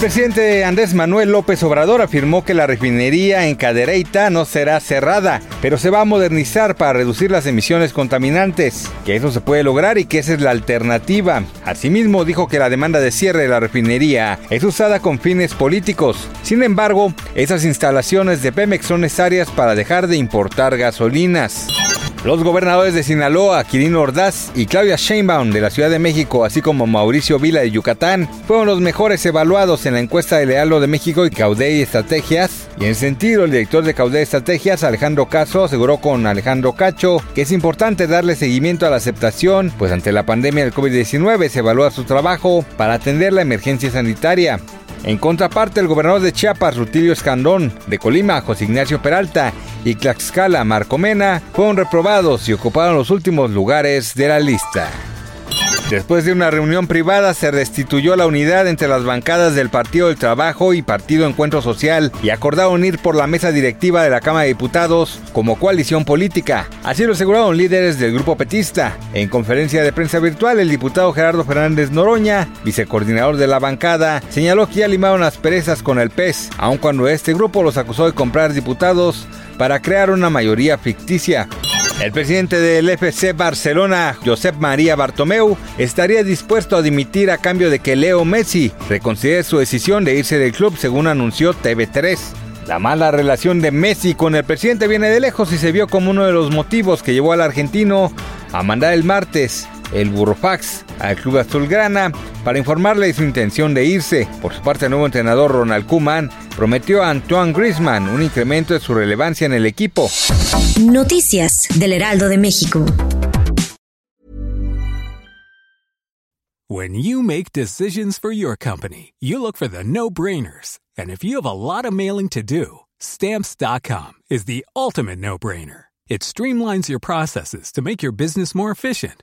Presidente Andrés Manuel López Obrador afirmó que la refinería en Cadereyta no será cerrada, pero se va a modernizar para reducir las emisiones contaminantes, que eso se puede lograr y que esa es la alternativa. Asimismo, dijo que la demanda de cierre de la refinería es usada con fines políticos. Sin embargo, esas instalaciones de Pemex son necesarias para dejar de importar gasolinas. Los gobernadores de Sinaloa, Quirino Ordaz y Claudia Sheinbaum de la Ciudad de México, así como Mauricio Vila de Yucatán, fueron los mejores evaluados en la encuesta de Lealdo de México y Caudey Estrategias. Y en sentido, el director de Caudey Estrategias, Alejandro Caso, aseguró con Alejandro Cacho que es importante darle seguimiento a la aceptación, pues ante la pandemia del COVID-19 se evalúa su trabajo para atender la emergencia sanitaria. En contraparte, el gobernador de Chiapas, Rutilio Escandón, de Colima, José Ignacio Peralta y Tlaxcala, Marco Mena, fueron reprobados y ocuparon los últimos lugares de la lista. Después de una reunión privada se restituyó la unidad entre las bancadas del Partido del Trabajo y Partido Encuentro Social y acordaron ir por la mesa directiva de la Cámara de Diputados como coalición política. Así lo aseguraron líderes del grupo petista. En conferencia de prensa virtual, el diputado Gerardo Fernández Noroña, vicecoordinador de la bancada, señaló que ya limaron las perezas con el PES, aun cuando este grupo los acusó de comprar diputados para crear una mayoría ficticia. El presidente del FC Barcelona, Josep María Bartomeu, estaría dispuesto a dimitir a cambio de que Leo Messi reconsidere su decisión de irse del club, según anunció TV3. La mala relación de Messi con el presidente viene de lejos y se vio como uno de los motivos que llevó al argentino a mandar el martes el Burrofax al club azulgrana para informarle de su intención de irse. Por su parte, el nuevo entrenador Ronald Koeman prometió a Antoine Griezmann un incremento de su relevancia en el equipo. Noticias del Heraldo de México. When you make decisions for your company, you look for the no-brainers. And if you have a lot of mailing to do, stamps.com is the ultimate no-brainer. It streamlines your processes to make your business more efficient,